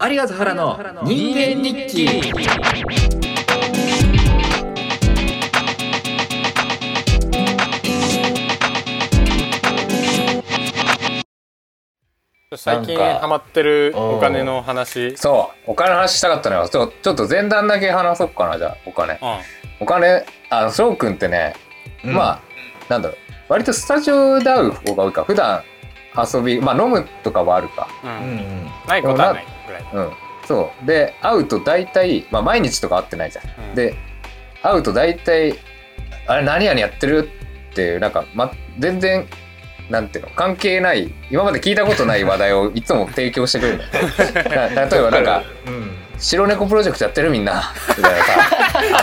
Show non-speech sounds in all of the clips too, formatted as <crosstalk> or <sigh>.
有賀原の人間日記。最近ハマってるお金の話。うん。そう。お金の話したかったのよ。ちょちょっと前段だけ話そうかなじゃあ。お金。お金あの翔くんってね、うん。まあなんだろう。割とスタジオで会う方が多いか。普段遊びまあ飲むとかはあるか。う。うんん。ないことはないぐらい。うん。そう。で会うと大体まあ毎日とか会ってないじゃん、うん。で会うと大体あれ何々やってるっていうなんか、ま、全然なんていうの関係ない今まで聞いたことない話題を <laughs> いつも提供してくれる <laughs> 例えばなんかうん。白猫プロジェクトやってるみんな。<laughs> みたいな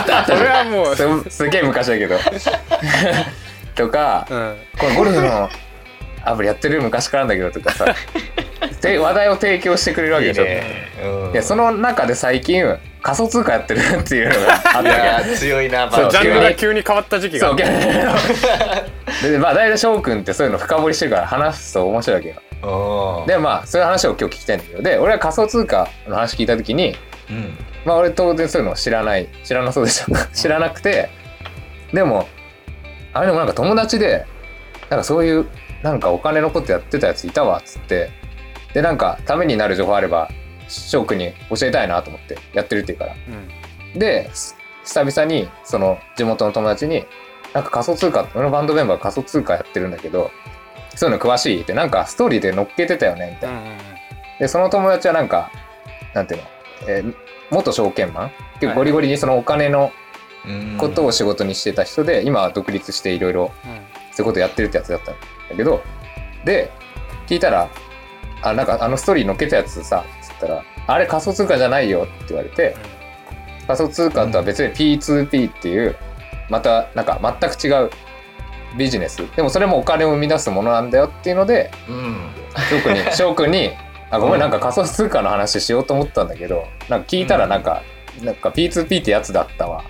さ。それはもう、すすげえ昔だけど。とかうん。これゴルフのアプリやってる昔からなんだけどとかさ。<laughs> で話題を提供してくれるわけでしょ。うん。いやその中で最近仮想通貨やってるっていうのがあったわけ。いや強いなそうジャンル急にが急に変わった時期が。そう。<laughs> でまあ大体翔くんってそういうの深掘りしてるから話すと面白いわけよ。うん。でまあそういう話を今日聞きたいんだけど。で俺は仮想通貨の話聞いた時にうん。まあ俺当然そういうの知らない知らなそうでしょ。知らなくて。でもあれでもなんか友達でなんかそういうなんかお金のことやってたやついたわっつってでなんかためになる情報あれば翔くんに教えたいなと思ってやってるっていうからうん。です久々にその地元の友達に「なんか仮想通貨俺のバンドメンバーが仮想通貨やってるんだけどそういうの詳しい?」ってなんかストーリーで載っけてたよねみたいな。うんうんでその友達はなんかなんていうの、えー元証券マン？結構ゴリゴリにそのお金のうんことを仕事にしてた人で、今は独立していろいろうん。そういうことやってるってやつだったんだけどで聞いたら「あなんかあのストーリー載っけたやつさ」つったら「あれ仮想通貨じゃないよ」って言われて仮想通貨とは別に P2P っていうまたなんか全く違うビジネス。でもそれもお金を生み出すものなんだよっていうのでうん。翔くんに翔くんに「あごめんなんか仮想通貨の話しようと思ったんだけどなんか聞いたらなんか、なんか P2P ってやつだったわ」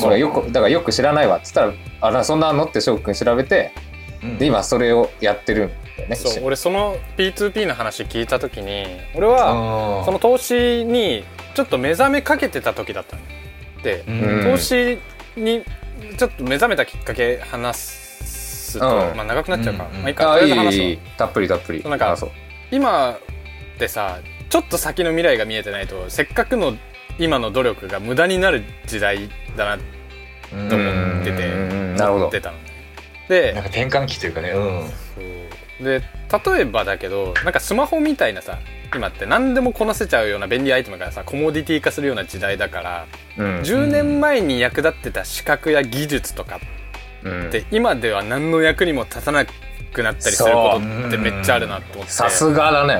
これよくだからよく知らないわっつったら「あなそんなの?」って翔くん調べてうんで今それをやってるんだよね。そう、俺その P2P の話聞いた時に、俺は、その投資にちょっと目覚めかけてた時だったので、うん。投資にちょっと目覚めたきっかけ話すと、うん。まあ長くなっちゃうから、まあいいかあたっぷりたっぷり。なんか今ってさちょっと先の未来が見えてないとせっかくの今の努力が無駄になる時代だなうんと思っててうん。なるほど。思ってたのねでなんか転換期というかねうん。で例えばだけどなんかスマホみたいなさ今って何でもこなせちゃうような便利アイテムがさコモディティ化するような時代だから、うん。10年前に役立ってた資格や技術とかうん。って今では何の役にも立たなくなったりすることってめっちゃあるなと思って。さすがだね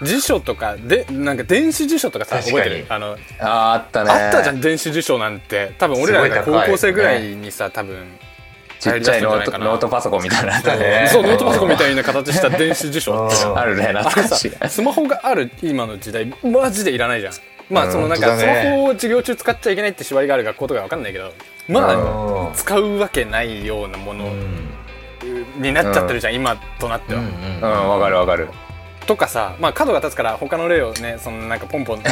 うん。辞書とかでなんか電子辞書とかさ覚えてる？あのあーあったね。あったじゃん電子辞書なんて。多分俺らが高校生ぐらいにさ多分ちっちゃいノートパソコンみたいなそうノートパソコンみたいな形した電子辞書。<laughs> あるね懐かしい。さスマホがある今の時代マジでいらないじゃん。まあそのなんかスマホを授業中使っちゃいけないって縛りがある学校とかわかんないけどまあうん。使うわけないようなものうん。になっちゃってるじゃん今となっては。うんわかるわかるとかさまあ角が立つから他の例をねそのなんかポンポン <laughs>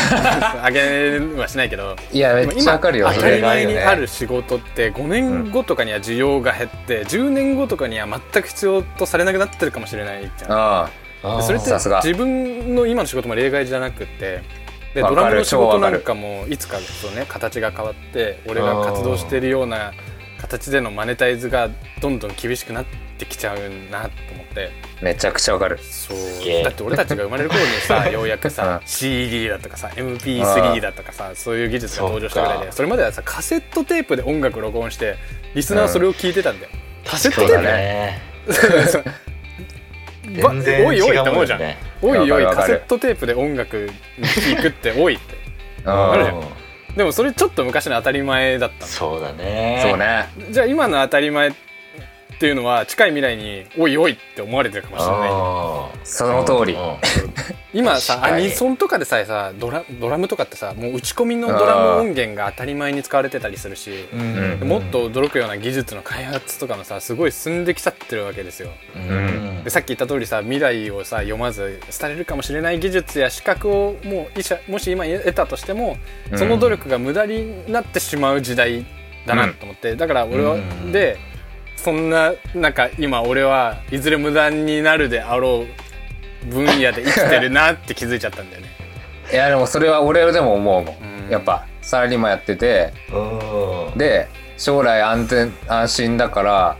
あげはしないけどいやめっちゃわかるよ。今当たり前にある仕事って5年後とかには需要が減って10年後とかには全く必要とされなくなってるかもしれないじゃん。それって自分の今の仕事も例外じゃなくてでドラムの仕事なんかもいつかそうね形が変わって俺が活動しているような形でのマネタイズがどんどん厳しくなってきちゃうなと思ってめちゃくちゃわかる。そう。だって俺たちが生まれる頃にさ <laughs> ようやくさうん。CD だとかさ MP3 だとかさそういう技術が登場したぐらいでそれまではさカセットテープで音楽録音してリスナーはそれを聞いてたんだよ、カセットテープね。全然 <laughs> おいおいって思うじゃん。おいおいカセットテープで音楽聴くって多いってうん。あるじゃん。でもそれちょっと昔の当たり前だったそうだね。そうねのじゃあ今の当たり前っていうのは近い未来においおいって思われてるかもしれない。あその通り。ー今さアニソンとかでさえさドラドラムとかってさもう打ち込みのドラム音源が当たり前に使われてたりするしうん。うんもっと驚くような技術の開発とかもさすごい進んできちゃってるわけですよ。うん。でさっき言った通りさ未来をさ読まず廃れるかもしれない技術や資格をもう医者もし今得たとしてもうん。その努力が無駄になってしまう時代だなと思って、だから俺は、うん。でそんななんか今俺はいずれ無駄になるであろう分野で生きてるなって気づいちゃったんだよね。<laughs> いやでもそれは俺でも思うもん。うん。やっぱサラリーマンやってて、うん。で将来安全安心だから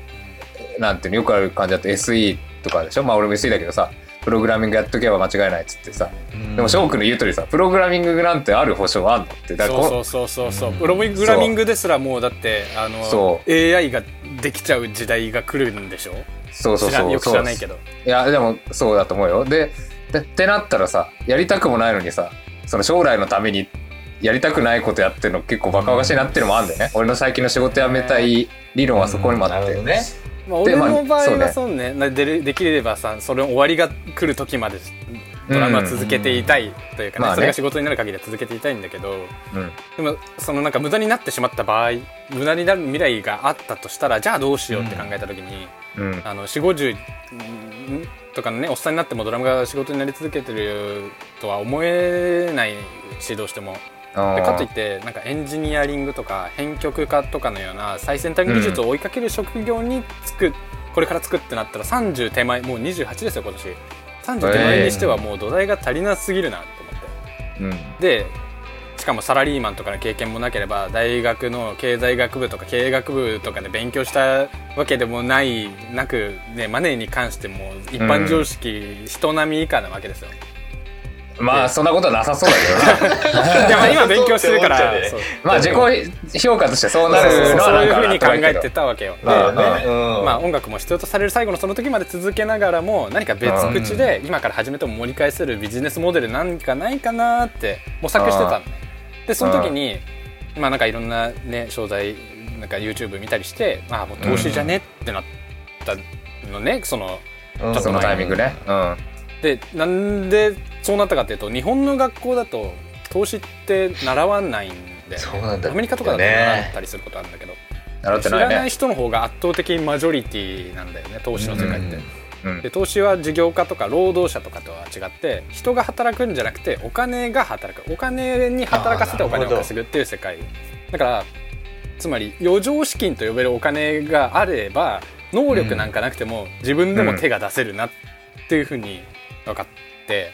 なんていうのよくある感じだと SE とかでしょ？まあ俺も SE だけどさプログラミングやっとけば間違いないっつってさ、でも翔くんの言う通りさプログラミングなんてある保証あんの？ってだからこそうそうそうそうそう。プログラミングですらもうだってあのそ AI ができちゃう時代が来るんでしょ？そうそうそうよく知らないけど。いやでもそうだと思うよ。ででってなったらさやりたくもないのにさその将来のためにやりたくないことやってるの結構バカバカしいなってるのもあるんだよね、俺の最近の仕事辞めたい理論はそこにもあって、なるほどねまあ、俺の場合はそうね。なでできればさそれ終わりが来る時までドラマは続けていたいというかね,、まあね。それが仕事になる限りは続けていたいんだけどうん。でもそのなんか無駄になってしまった場合無駄になる未来があったとしたらじゃあどうしようって考えた時に、うん。あの4 5 0とかのねおっさんになってもドラムが仕事になり続けてるとは思えないしどうしても。でかといってなんかエンジニアリングとか編曲家とかのような最先端技術を追いかける職業に就く、これから就くってなったら30手前もう28ですよ今年。30手前にしてはもう土台が足りなすぎるなと思って。うん。でしかもサラリーマンとかの経験もなければ大学の経済学部とか経営学部とかで勉強したわけでもないなく、ね、マネーに関しても一般常識、人並み以下なわけですよ。まあそんなことはなさそうだけどな。<laughs> いやまあ今勉強してるからそうってそう。まあ自己評価としてそうなるのはそういうふうに考えててたわけよ。でまあね。うん。まあ、音楽も必要とされる最後のその時まで続けながらも何か別口で今から始めても盛り返せるビジネスモデルなんかないかなって模索してたのね。でその時にまあなんかいろんなね商材なんか YouTube 見たりしてああもう投資じゃねってなったのねそのうん。そのタイミングね。うん。でなんでそうなったかっていうと日本の学校だと投資って習わないんで、そうなんだアメリカとかだと習ったりすることあるんだけど、知習ってないね。らない人の方が圧倒的にマジョリティなんだよね投資の世界って。うんで投資は事業家とか労働者とかとは違って人が働くんじゃなくてお金が働く。お金に働かせてお金を稼ぐっていう世界。だからつまり余剰資金と呼べるお金があれば能力なんかなくても自分でも手が出せるなっていうふうに分かって。で、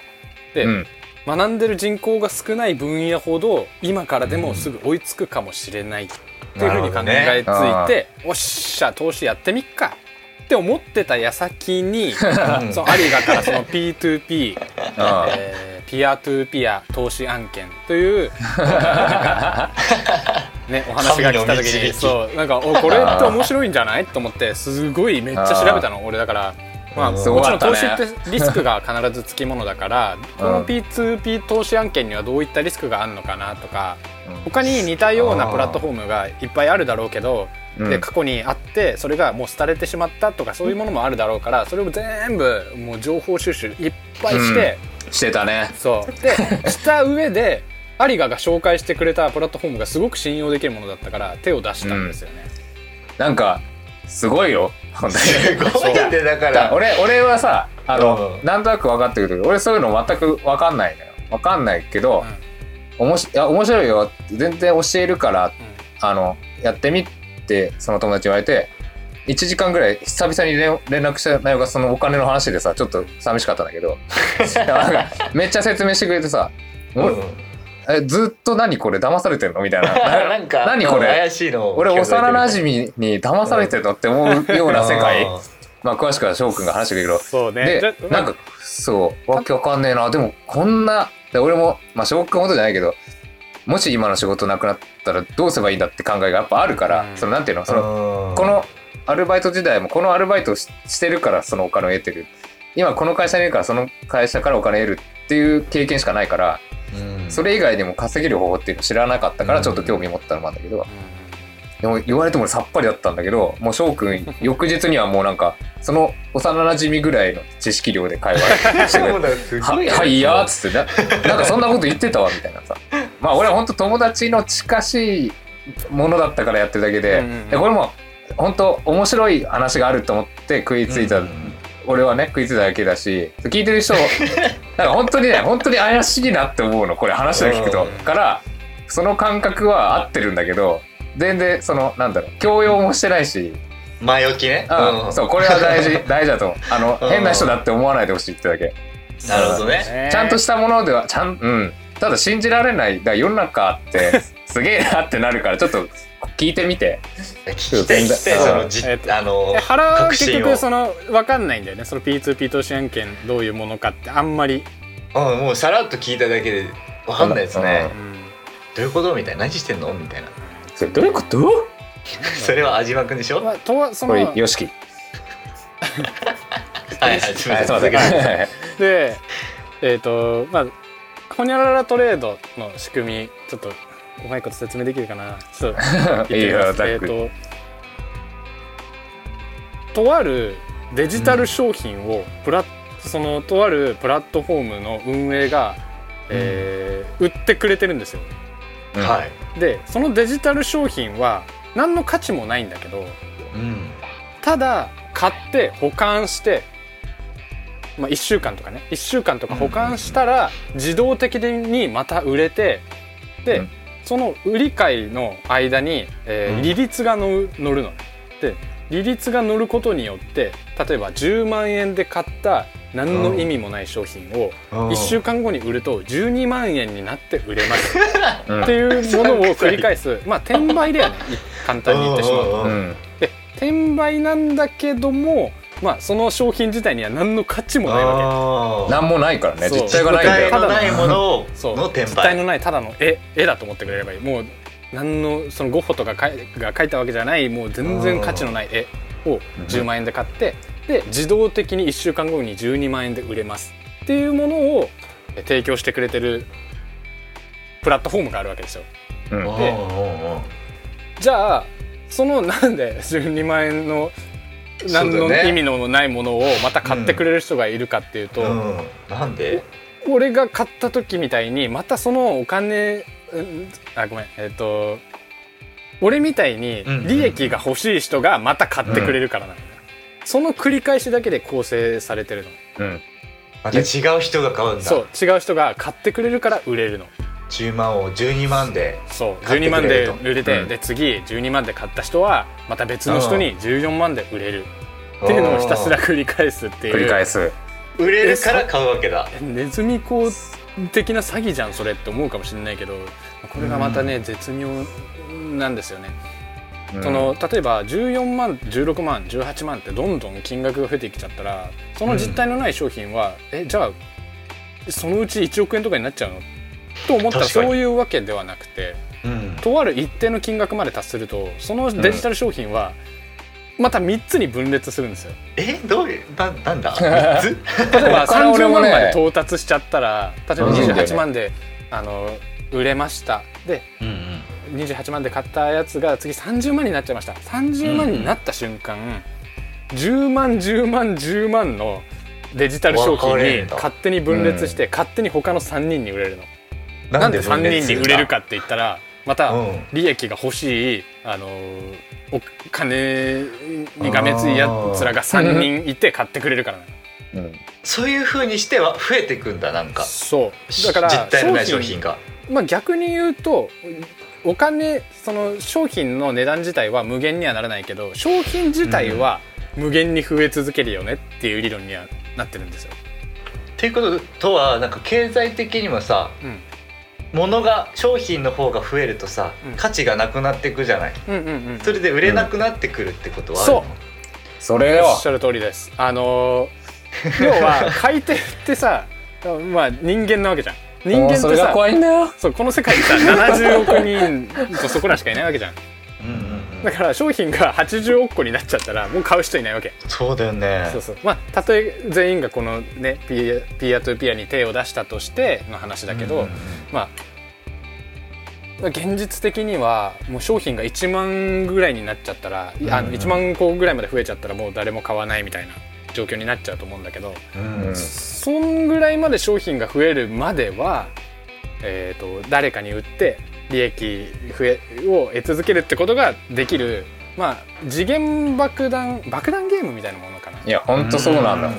うん。学んでる人口が少ない分野ほど今からでもすぐ追いつくかもしれないっていうふうに考えついて、おっしゃ投資やってみっか。って思ってた矢先に <laughs> そのアリガからその P2P、あ <laughs> えーピアトゥーピア投資案件という <laughs> ねお話が来た時にそうなんかおこれって面白いんじゃない？と思ってすごいめっちゃ調べたの。俺だから。まあ、うん。もちろん投資ってリスクが必ずつきものだからこの P2P 投資案件にはどういったリスクがあるのかなとか他に似たようなプラットフォームがいっぱいあるだろうけどうん。で過去にあってそれがもう廃れてしまったとかそういうものもあるだろうからそれを全部もう情報収集いっぱいして、してたね。そう。でした上でアリガが紹介してくれたプラットフォームがすごく信用できるものだったから手を出したんですよね。なんかすごいよ本当に。すごいってだから。俺俺はさあの、うん。なんとなく分かってくるけど俺そういうの全く分かんないのよ。分かんないけど、おもし面白いよ。全然教えるからあのやってみってその友達に言われて1時間ぐらい久々に連連絡した内容がそのお金の話でさちょっと寂しかったんだけど。<laughs> めっちゃ説明してくれてさ、うん。おえずっと何これ騙されてんの？みたいな。<laughs> なんか何これ？怪しいのを俺幼馴染染に騙されてるのって思うような世界。まあ詳しくは翔くんが話してくれるけど。そうね。でなんかそうわけわかんねえな。でもこんなで俺もまあ翔くんほどじゃないけどもし今の仕事なくなったらどうすればいいんだって考えがやっぱあるから、うん。そのなんていうの？その、のこのアルバイト時代もこのアルバイトをししてるからそのお金を得てる。今この会社にいるからその会社からお金を得るっていう経験しかないからそれ以外でも稼げる方法っていうの知らなかったからうん。ちょっと興味持ったのもあるんだけど、でも言われてもさっぱりだったんだけどもう翔くん翌日にはもうなんかその幼馴染ぐらいの知識量で会話してはごいはいいやーっつってななんかそんなこと言ってたわみたいなさ。まあ俺は本当友達の近しいものだったからやってるだけで,、でこれも本当面白い話があると思って食いついた、うん俺はね食いついただけだし聞いてる人 <laughs> なんか本当にね本当に怪しいなって思うのこれ話だけ聞くと、うん。からその感覚は合ってるんだけど全然そのなんだろう強要もしてないし、前置きね。うん。うん。そうこれは大事 <laughs> 大事だと。思うあの、うん。変な人だって思わないでほしいってだけ。なるほどね。ね。ちゃんとしたものではちゃんうん。ただ信じられない。だ世の中って <laughs> すげえなってなるからちょっと聞いてみて。聞い聞きたいそのじえっとあのえ原は結局その分かんないんだよね。その P2P 投資案件どういうものかってあんまり、うんもうさらっと聞いただけでわかんないですね。うん。どういうことみたいな。何してんの？みたいな。それどういうこと？<laughs> それは安島くんでしょ？まあ、とはそこれのよしきはいはい <laughs> すみません。<laughs> でえっ、とまあホニャララトレードの仕組みちょっとうまいこと説明できるかな。ちょっと言っていいみますえっ、ととあるデジタル商品をプラッそのとあるプラットフォームの運営が、えー売ってくれてるんですよ。うん。はい。でそのデジタル商品は何の価値もないんだけどうん。ただ買って保管して、まあ、1週間とかね。1週間とか保管したら自動的にまた売れてで、うんその売り買いの間に、えーうん。利率が乗る乗るの。ね。で利率が乗ることによって例えば10万円で買った何の意味もない商品をうん。1週間後に売ると12万円になって売れます。うん。<laughs> っていうものを繰り返す。まあ転売だよね。簡単に言ってしまうと。で転売なんだけどもまあその商品自体には何の価値もないわあー。なんもないからね。そう。実体がないんだよただないものをけそうの転実体売のないただの絵絵だと思ってくれればいい。もう何のそのゴッホとかかいが描いたわけじゃないもう全然価値のない絵を10万円で買ってで自動的に1週間後に12万円で売れますっていうものをえ提供してくれてるプラットフォームがあるわけですよ。うん。うんうんうんじゃあそのなんで12万円の何の意味のないものをまた買ってくれる人がいるかっていうと、うん。なんで？俺が買った時みたいにまたそのお金うんあごめんえっ、と俺みたいにうんうん。利益が欲しい人がまた買ってくれるからなの、その繰り返しだけで構成されてるの。うん。また違う人が買うんだ。そう違う人が買ってくれるから売れるの10万を12万でそう買って12万で売れて、うん。で次12万で買った人はまた別の人に14万で売れる。っていうのをひたすら繰り返すっていう。繰り返す。売れるから買うわけだ。ネズミ講的な詐欺じゃんそれって思うかもしれないけどこれがまたね、絶妙なんですよね、うん。その例えば14万16万18万ってどんどん金額が増えてきちゃったらその実体のない商品は、えじゃあそのうち1億円とかになっちゃうの？と思ったらそういうわけではなくてうん。とある一定の金額まで達するとそのデジタル商品はまた3つに分裂するんですよ。え？どう？いうななんだ？<laughs> 例えばこれ俺30万まで到達しちゃったら例えばうん28万であの売れました。でうんうん。28万で買ったやつが次30万になっちゃいました。30万になった瞬間、10万10万10万のデジタル商品に勝手に分裂して、勝手に他の3人に売れるの。なんで3人に売れるかって言ったらまたうん。利益が欲しい、あのお金にがめついやつらが3人いて買ってくれるからなの。うん。そういう風にしては増えていくんだなんか。そう。だから実体のない商品が。まあ、逆に言うとお金その商品の値段自体は無限にはならないけど商品自体は無限に増え続けるよねっていう理論にはなってるんですよ。っていうこととはなんか経済的にもさうん物が商品の方が増えるとさ、うん。価値がなくなっていくじゃない？うんうんうんそれで売れなくなってくるってことはあるの、そう。それよ。おっしゃる通りです。あのー <laughs> 要は買い手ってさまあ人間なわけじゃん。人間っもうそれがてさ怖いんだよ。そうこの世界にさ70億人とそこらしかいないわけじゃん。うんうんだから商品が80億個になっちゃったらもう買う人いないわけ。そうだよね。そうそう。まあたとえ全員がこのねピアピアトゥピアに手を出したとしての話だけど、うんうんうん。まあ現実的にはもう商品が1万ぐらいになっちゃったら、いやあのうん。1万個ぐらいまで増えちゃったらもう誰も買わないみたいな状況になっちゃうと思うんだけど、うんそんぐらいまで商品が増えるまでは、えー、と誰かに売って利益増えを得続けるってことができるまあ次元爆弾爆弾ゲームみたいなものかな。いやほんとそうなんだ。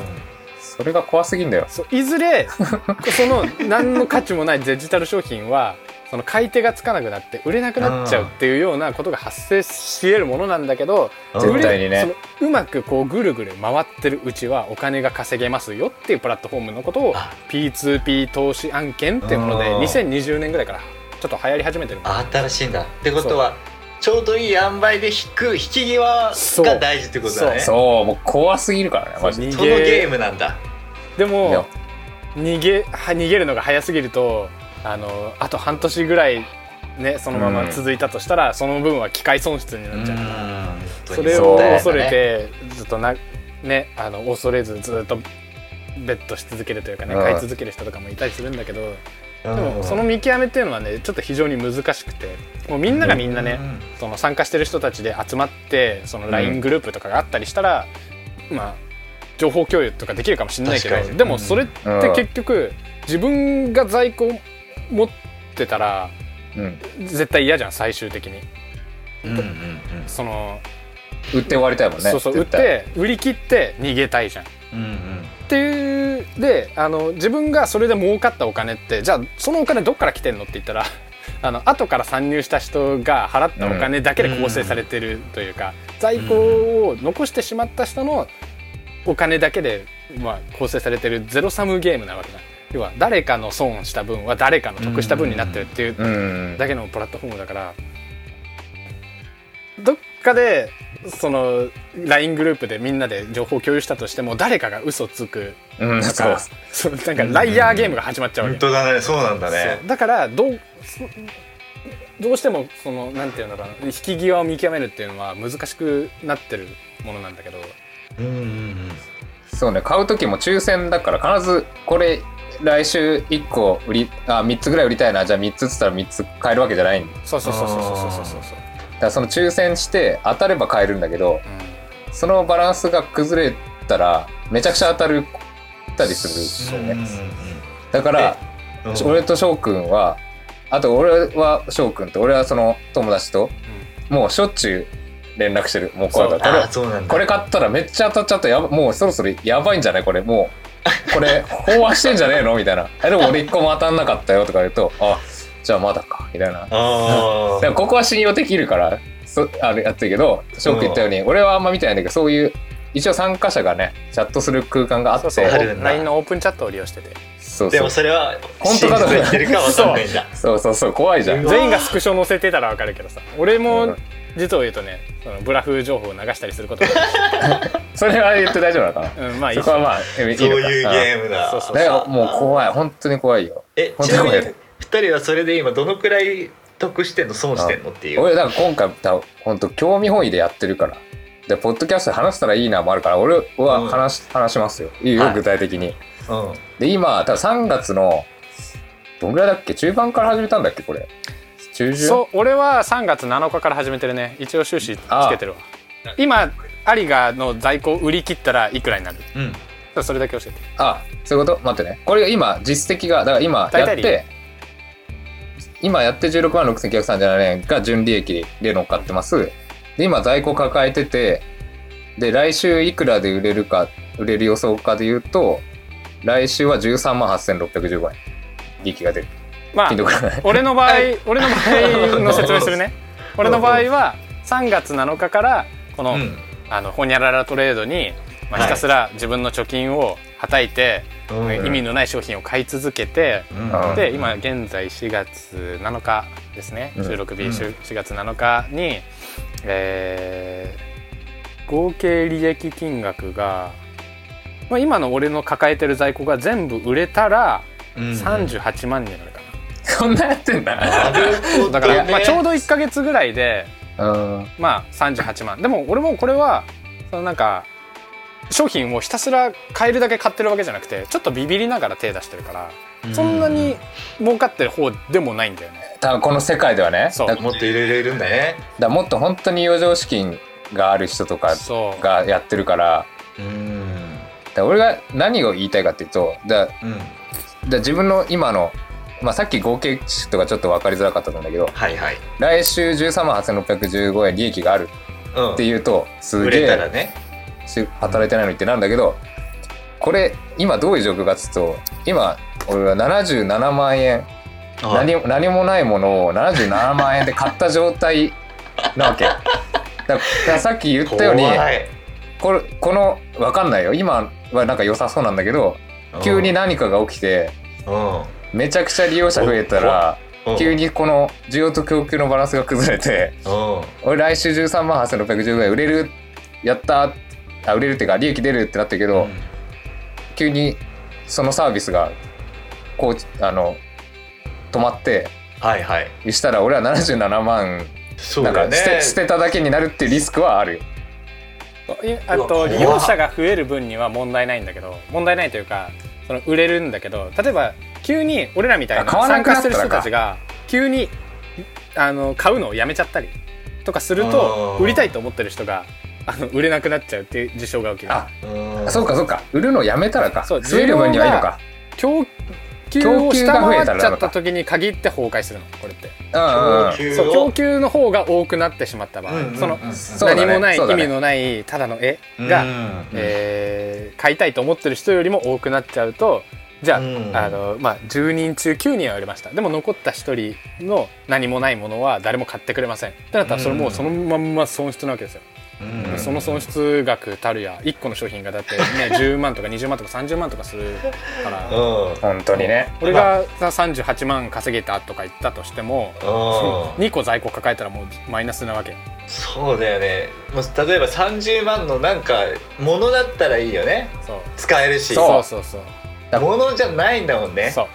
それが怖すぎんだよ。いずれその何の価値もない <laughs> デジタル商品はその買い手がつかなくなって売れなくなっちゃうっていうようなことが発生し得るものなんだけどうん。絶対にね。うまくこうぐるぐる回ってるうちはお金が稼げますよっていうプラットフォームのことをあ。P2P 投資案件っていうものでうん。2020年ぐらいからちょっと流行り始めてるあ新しいんだ。ってことはちょうどいい塩梅で引く引き際が大事ってことだね。そそう。もう怖すぎるからねマジで。逃のゲームなんだ。でも逃げは逃げるのが早すぎるとあのあと半年ぐらいねそのまま続いたとしたら、その分は機械損失になっちゃうから、それをそうだよね。恐れてずっとなねあの恐れずずっとベットし続けるというかねうん。買い続ける人とかもいたりするんだけどででもその見極めっていうのはねちょっと非常に難しくてもうみんながみんなねその参加してる人たちで集まってその LINE グループとかがあったりしたら、まあ情報共有とかできるかもしれないけどでもそれって結局自分が在庫持ってたらうん。絶対嫌じゃん最終的に。その売って終わりたいもんねそうそう売って売り切って逃げたいじゃん。っうんうんていうであの自分がそれで儲かったお金ってじゃあそのお金どっから来てんのって言ったら <laughs> あの後から参入した人が払ったお金だけで構成されてるというか、在庫を残してしまった人のお金だけで、まあ、構成されてるゼロサムゲームなわけだ。要は誰かの損した分は誰かの得した分になってるっていうだけのプラットフォームだからどっかでその LINE グループでみんなで情報共有したとしても誰かが嘘つく。うんとそう。かそうなんかライアーゲームが始まっちゃうわけ、本当だねそうなんだね。だからどうそどうしてもそのなんていうのかな。引き際を見極めるっていうのは難しくなってるものなんだけど。うんうんうん。そうね買う時も抽選だから必ずこれ来週1個売りあ3つぐらい売りたいな。じゃあ3つっつったら3つ買えるわけじゃないそうそうそうそうそうそうそう。そうらその抽選して当たれば買えるんだけどそのバランスが崩れたらめちゃくちゃ当たるたりするんだよね。だからうん。俺と翔くんはあと俺は翔くんと俺はその友達ともうしょっちゅう連絡してる。もうこれそう。これ買ったらめっちゃ当たっちゃったやばもうそろそろやばいんじゃない？これもうこれ飽和してんじゃねえの？みたいな。えでも俺一個も当たんなかったよとか言うとあじゃあまだかみたいな。あでもここは信用できるからそあれやってるけど翔くん言ったように俺はあんま見てないんだけどそういう一応参加者がねチャットする空間があってそうそう。LINE のオープンチャットを利用してて。でそうそう。もそれは本当かどうか言ってるかわかんないんだ。そう。そうそう怖いじゃん。全員がスクショ載せてたらわかるけどさ。俺うもん。実を言うとねそのブラフ情報を流したりすることが <laughs> それは言って大丈夫なのかな？うんまあいい。そこはまあそういうゲームだ。そうそうだからもう怖い。本当に怖いよ。え本当に怖いちなみに二人はそれで今どのくらい得してんの損してんのっていう。俺だから今回多分本当興味本位でやってるから。でポッドキャストで話したらいいなもあるから。俺は話,、話しますよ。いいよはい具体的に、うん。で今多分3月のどんぐらいだっけ？中盤から始めたんだっけこれ？中旬？そう俺は3月7日から始めてるね。一応収支つけてるわ。今有賀の在庫売り切ったらいくらになる？うん。それだけ教えて。あそういうこと？待ってね。これが今実績がだから今やって今やって16万6937円が純利益で乗っかってます。で今在庫抱えててで来週いくらで売れるか売れる予想かで言うと来週は13万8615円。利益が出る。まあ俺の場合俺の場合の説明するね。<laughs> 俺の場合は3月7日からこの,、うん。あのホニャララトレードに、まあ、ひたすら自分の貯金をはたいて、うん意味のない商品を買い続けて、うん。で今現在4月7日ですね。うん。収録日うん。4月7日に、えー合計利益金額が、まあ、今の俺の抱えてる在庫が全部売れたらうん。38万になるかそんなやってんだ。だから、ねまあ、ちょうど1か月ぐらいでうん。まあ38万。でも俺もこれはそのなんか商品をひたすら買えるだけ買ってるわけじゃなくてちょっとビビりながら手出してるからそんなに儲かってる方でもないんだよね。多分この世界ではね。もっといろいろいるんだね。らもっと本当に余剰資金がある人とかそう。がやってるから。うん。だから俺が何を言いたいかっていうとだうん。ら自分の今の、まあ、さっき合計値とかちょっと分かりづらかったんだけどはいはい。来週13万8615円利益があるうんっていうとす売げえ。れたらね。し働いてないのにってなんだけどこれ今どういう状況かっつうと今俺は77万円何も何もないものを77万円で買った状態なわけ。だからさっき言ったようにこれこの分かんないよ。今はなんか良さそうなんだけど急に何かが起きてうん。めちゃくちゃ利用者増えたらうん。急にこの需要と供給のバランスが崩れてうん。俺来週13万8615円売れる？やったあ売れるっていうか利益出るってなったけど、急にそのサービスがこうあの止まってはいはい。したら俺は77万なんか捨て捨てただけになるっていうリスクはあるよ。いあと利用者が増える分には問題ないんだけど問題ないというかその売れるんだけど例えば急に俺らみたいなあ買わな参加すくなったらか。る人たちが急にあの買うのをやめちゃったりとかすると売りたいと思ってる人があの売れなくなっちゃうっていう事象が起きる。あうんそうかそうか。売るのやめたらか。そう増える分にはいいのか。供給を下回っちゃった時に限って崩壊するのこれって。そう供を給の方が多くなってしまった場合、うんうんうん。その何もない、ね。意味のないただの絵が、うんえー買いたいと思ってる人よりも多くなっちゃうとじゃあ,、うん。あのまあ、10人中9人は売れました。でも残った1人の何もないものは誰も買ってくれません。ってなったらそれもうそのまんま損失なわけですよ、うん。その損失額たるや1個の商品がだってね <laughs> 10万とか20万とか30万とかするから。うん。本当にね。俺がさ38万稼げたとか言ったとしてもうん。2個在庫抱えたらもうマイナスなわけ。そうだよね。もう例えば30万のなんかものだったらいいよね。そう。使えるし。そうそうそう。そうものじゃないんだもんね。そう。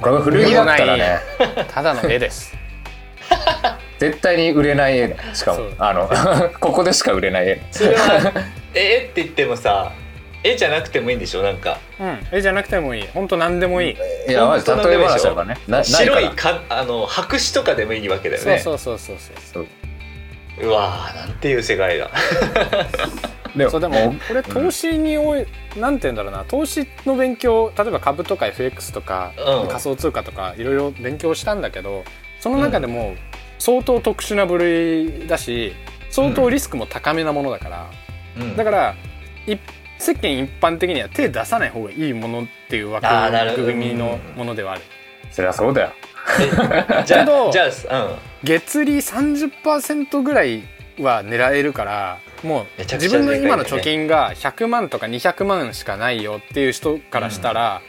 これが古着だったらね。ただの絵です絶対に売れない絵。ねしかもあの <laughs> ここでしか売れない絵。それはえって言ってもさ絵じゃなくてもいいんでしょ？なんか。うん。絵じゃなくてもいい。本当何でもいい。いやマジ例え話だからね。なないから白いか。あの白紙とかでもいいわけだよね。そうそうそうそうそうそう。うわーなんていう世界だ。でそうでもこれ投資におい、なんて言うんだろうな。投資の勉強例えば株とか FX とか、うん。仮想通貨とかいろいろ勉強したんだけどその中でも相当特殊な部類だし相当リスクも高めなものだから、うん。だからい世間一般的には手出さない方がいいものっていう枠組みのものではある。そりゃそうだよ。えじゃけどあじゃあ月利30%ぐらいは狙えるからもう自分の今の貯金が100万とか200万しかないよっていう人からしたら、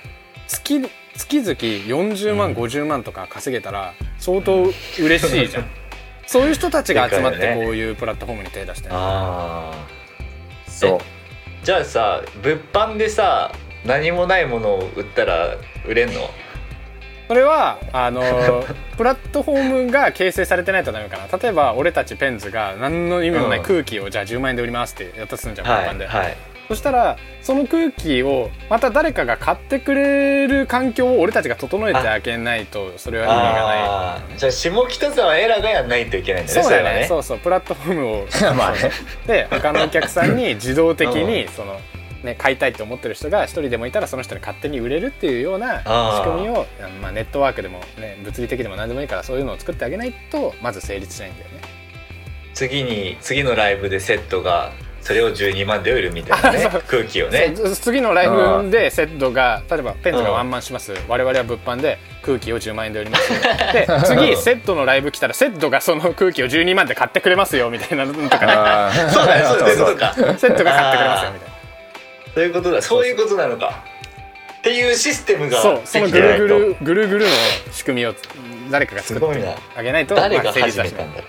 月月々40万、うん50万とか稼げたら相当嬉しいじゃん。<laughs> そういう人たちが集まってこういうプラットフォームに手出して。る、ああそう。じゃあさ物販でさ何もないものを売ったら売れんの？それはあの <laughs> プラットフォームが形成されてないとダメかな。例えば俺たちペンズが何の意味もないうん。空気をじゃあ10万円で売りますってやったとするんじゃん、は物販で、いはいそしたらその空気をまた誰かが買ってくれる環境を俺たちが整えてあげないとそれは意味がない。じゃあ下北沢エラがやんないといけないんだねそうだよれはね。そうそうプラットフォームを <laughs> まあね。で他のお客さんに自動的にうその、ね、買いたいと思ってる人が一人でもいたらその人に勝手に売れるっていうような仕組みをまあ、ネットワークでも、ね、物理的でも何でもいいからそういうのを作ってあげないとまず成立しないんだよね。次に次のライブでセットがそれを12万で売るみたいなね <laughs> 空気をね。次のライブでセットが例えばペンツがワンマンします、我々は物販で空気を10万円で売りますで <laughs> 次セットのライブ来たらセットがその空気を12万で買ってくれますよみたいな。のとかねそうだよそういうこ <laughs> とかセットが買ってくれますよみたいな。そういうことだそういうことなのか。っていうシステムがそうそのぐるぐるぐるぐるの仕組みを誰かが作ってすごいな。あげないと誰が始はしないめたんだろ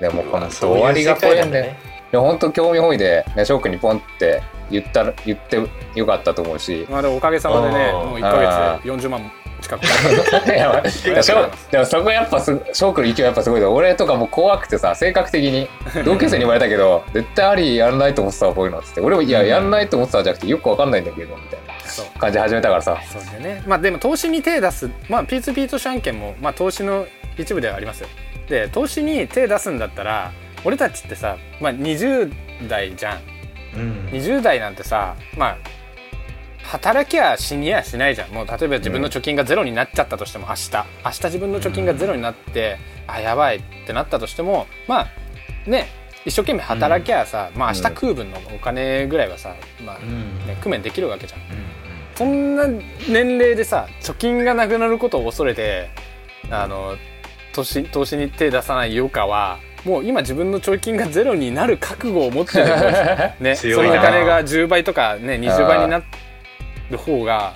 う。でもこの終わりが怖いんだねでも本当興味本位でね翔くんにポンって言ったら言ってよかったと思うし。まあでもおかげさまでねもう1ヶ月で40万近く。<laughs> でもそこやっぱす翔くんの勢いやっぱすごいぞ。俺とかもう怖くてさ性格的に。同級生に言われたけど絶対ありやんないと思ってたわこういうのっつって。俺もいややんないと思ってたじゃなくてよくわかんないんだけどみたいな。そう。感じで始めたからさ。そうだよね。まあでも投資に手出すまあ P2P 投資案件もまあ投資の一部ではありますよ。で投資に手出すんだったら俺たちってさまあ20代じゃん。うん。20代なんてさまあ働きゃ死にやしないじゃん。もう例えば自分の貯金がゼロになっちゃったとしても明日。明日自分の貯金がゼロになって、あやばいってなったとしてもまあね一生懸命働きゃさ、まあ明日食う分のお金ぐらいはさ、まあうん。ね、工面できるわけじゃん。うん。そんな年齢でさ貯金がなくなることを恐れてあの投資投資に手出さないよかはもう今自分の貯金がゼロになる覚悟を持ってるね、そ <laughs> 強いお金が10倍とかね20倍になる方が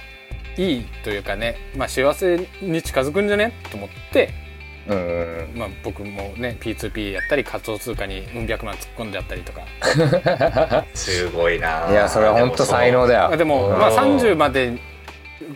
いいというかね、まあ、幸せに近づくんじゃね？と思って、まあ、僕もね P2P やったり仮想通貨にうん百万突っ込んであったりとか。<laughs> すごいな。いいやそれは本当才能だよ。あでも、うん。まあ、30まで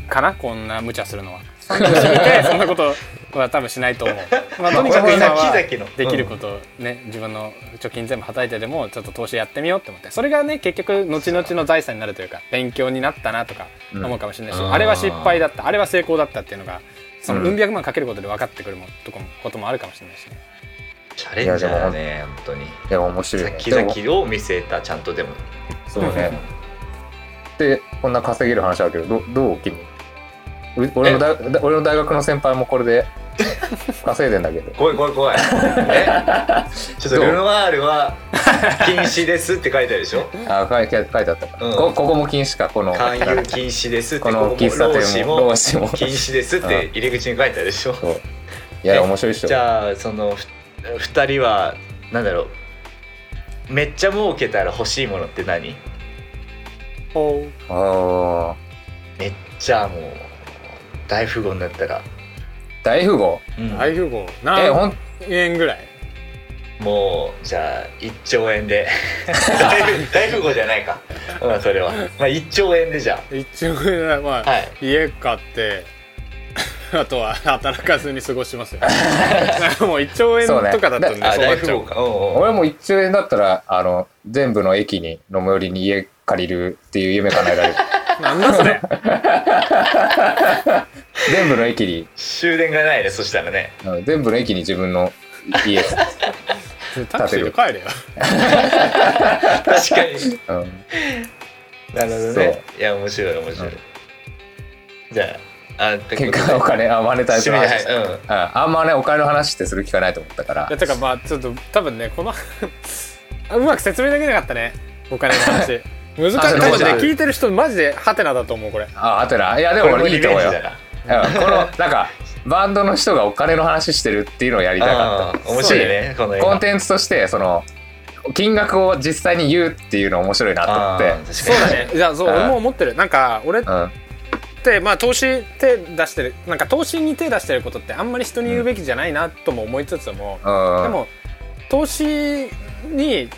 かな？こんな無茶するのは30過ぎてそんなことは多分しないと思う、<laughs> まあ、とにかく今はできることをね自分の貯金全部はたいてでもちょっと投資やってみようって思ってそれがね結局後々の財産になるというか勉強になったなとか思うかもしれないし、うんあれは失敗だったあれは成功だったっていうのがそのうん。うん百万かけることで分かってくるもとこもこともあるかもしれないし。ね。チャレンジャーだね本当に。いや面白い。ね先でも々を見据えたちゃんとでも。そうね。でこんな稼げる話あるけどどどう君？う俺の大俺の大学の先輩もこれで稼いでんだけど。怖い怖い怖い。え？<laughs> ちょっとルノワールは禁止ですって書いてあるでしょ？あ書いて書いてあったか、うん。こここも禁止かこの。勧誘禁止ですってこのこ喫茶店もも。禁止ですって入り口に書いてあるでしょ？そう。いやえ面白いっしょ。じゃあそのふ二人はなんだろう。めっちゃ儲けたら欲しいものって何？あー。めっちゃもう大富豪になったら、大富豪？うん。大富豪？え何ほん。円ぐらい？もうじゃあ1兆円で。<laughs> 大富豪じゃないか。まあそれは。まあ1兆円でじゃ一億円はまあ、あはい。家買って <laughs> あとは働かずに過ごしますよ。<laughs> もう1兆円とかだっちゃう大富豪か。俺も1兆円だったらあの全部の駅にの最寄りに家借りるっていう夢叶えられるなんだそれ。<laughs> 全部の駅に。終電がないねそしたらね。うん全部の駅に自分の家、タクシーで帰れよ。確かに。うん、なるほどね。いや面白い面白い、うん。じゃああ結果お金あマネタイズの話はいうん。うんあんまねお金の話ってする機会ないと思ったから。いやてかまあちょっと多分ねこのあ <laughs> うまく説明できなかったね。お金の話難しい。聞いてる人マジでハテナだと思うこれ。ああとないやでも俺いいと思うよ。この <laughs> なんかバンドの人がお金の話してるっていうのをやりたかあっー面白いねこのコンテンツとしてその金額を実際に言うっていうの面白いなと思って。そうだね。じゃあそううん。俺も思ってる。なんか俺っうん。てまあ投資手出してるなんか投資に手出してることってあんまり人に言うべきじゃないなとも思いつつも、うん。でも投資に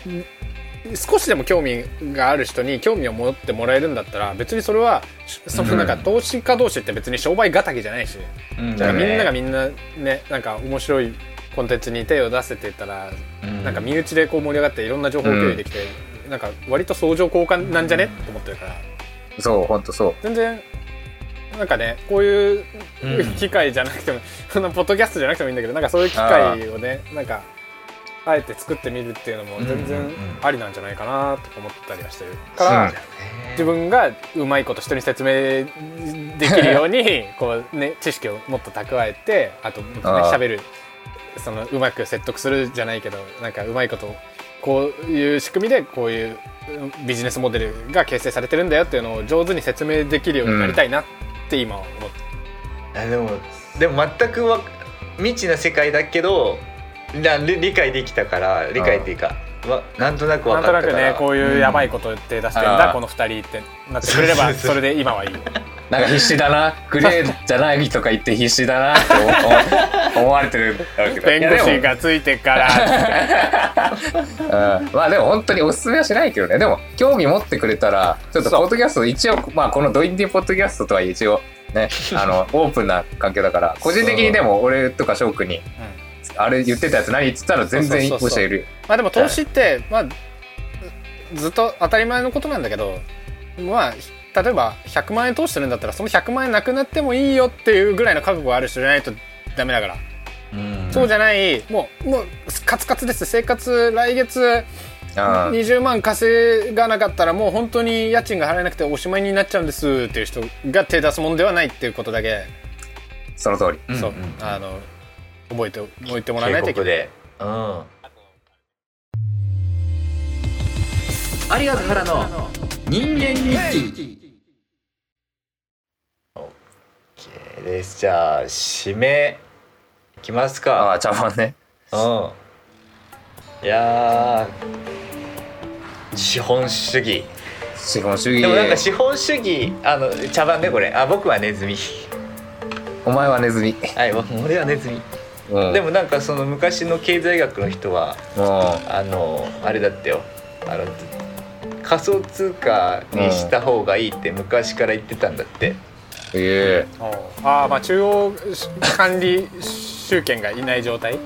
少しでも興味がある人に興味を持ってもらえるんだったら別にそれはそのなんか投資家同士って別に商売敵じゃないし、うん。なんかみんながねみんなねなんか面白いコンテンツに手を出せてたら、うん。なんか身内でこう盛り上がっていろんな情報共有できて、なんか割と相乗交換なんじゃね？と思ってるから。そう本当そう。全然なんかねこういううん。機会じゃなくても、そんなポッドキャストじゃなくてもいいんだけどなんかそういう機会をねなんかあえて作ってみるっていうのも全然うんうん。うんありなんじゃないかなとか思ったりはしてるから自分がうまいこと人に説明できるように <laughs> こうね知識をもっと蓄えてあとねあー喋るそのうまく説得するじゃないけどなんかうまいことこういう仕組みでこういううんビジネスモデルが形成されてるんだよっていうのを上手に説明できるようになりたいなって今は思って、あでもでも全くわ未知な世界だけどな理理解できたから理解っていうかわなんとなくなんとなく分かったからねこういうやばいこと手出してんだ、あーこの2人ってなってくれればそれで今はいいよ。なんか必死だな。グレーじゃないとか言って必死だなって思思 <laughs> 思われてるわけだ。弁護士がついてから。<laughs> うん。まあでも本当におすすめはしないけどね。でも興味持ってくれたらちょっとポッドキャスト一応まあこのドインディポッドキャストとは一応ねあのオープンな環境だから個人的にでも俺とか翔くんにあれ言ってたやつ何言ってたら全然まあでも投資って、まあずっと当たり前のことなんだけどまあ例えば100万円投資するんだったらその100万円なくなってもいいよっていうぐらいの覚悟がある人じゃないとダメだから、うん。そうじゃないもうもうカツカツです。生活来月あー。20万稼がなかったらもう本当に家賃が払えなくておしまいになっちゃうんですっていう人が手出すもんではないっていうことだけ、その通り。そう、んん。あの覚えておいてもらわないといけない。うん。有賀原の人間日記。OK です。じゃあ締めいきますあかあ茶番ね。うん。いやー資本主義。資本主義。でもなんか資本主義あの茶番ねこれ。あ僕はネズミ。お前はネズミ、はい僕俺はネズミうん、でもなんかその昔の経済学の人はもあのあれだってよ。あの仮想通貨にした方がいいって昔から言ってたんだって、うえ。ああまあ中央管理集権がいない状態？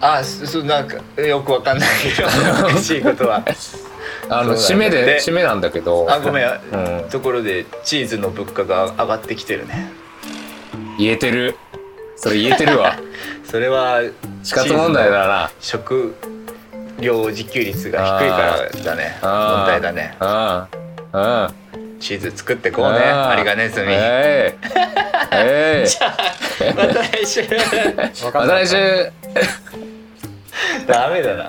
あそそうなんかよくわかんないけど <laughs> 難しいことは。えあの締めで締めなんだけど。あごめん、うん。ところでチーズの物価が上がってきてるね。言えてるそれ言えてるわ。<laughs> それは死活問題だな。食料自給率が低いからだね。あー。問題だね。うんうんチーズ作ってこうね。あー。ありがねずみ、えい。えい。<laughs> また来週。<laughs> また来週。ダメだな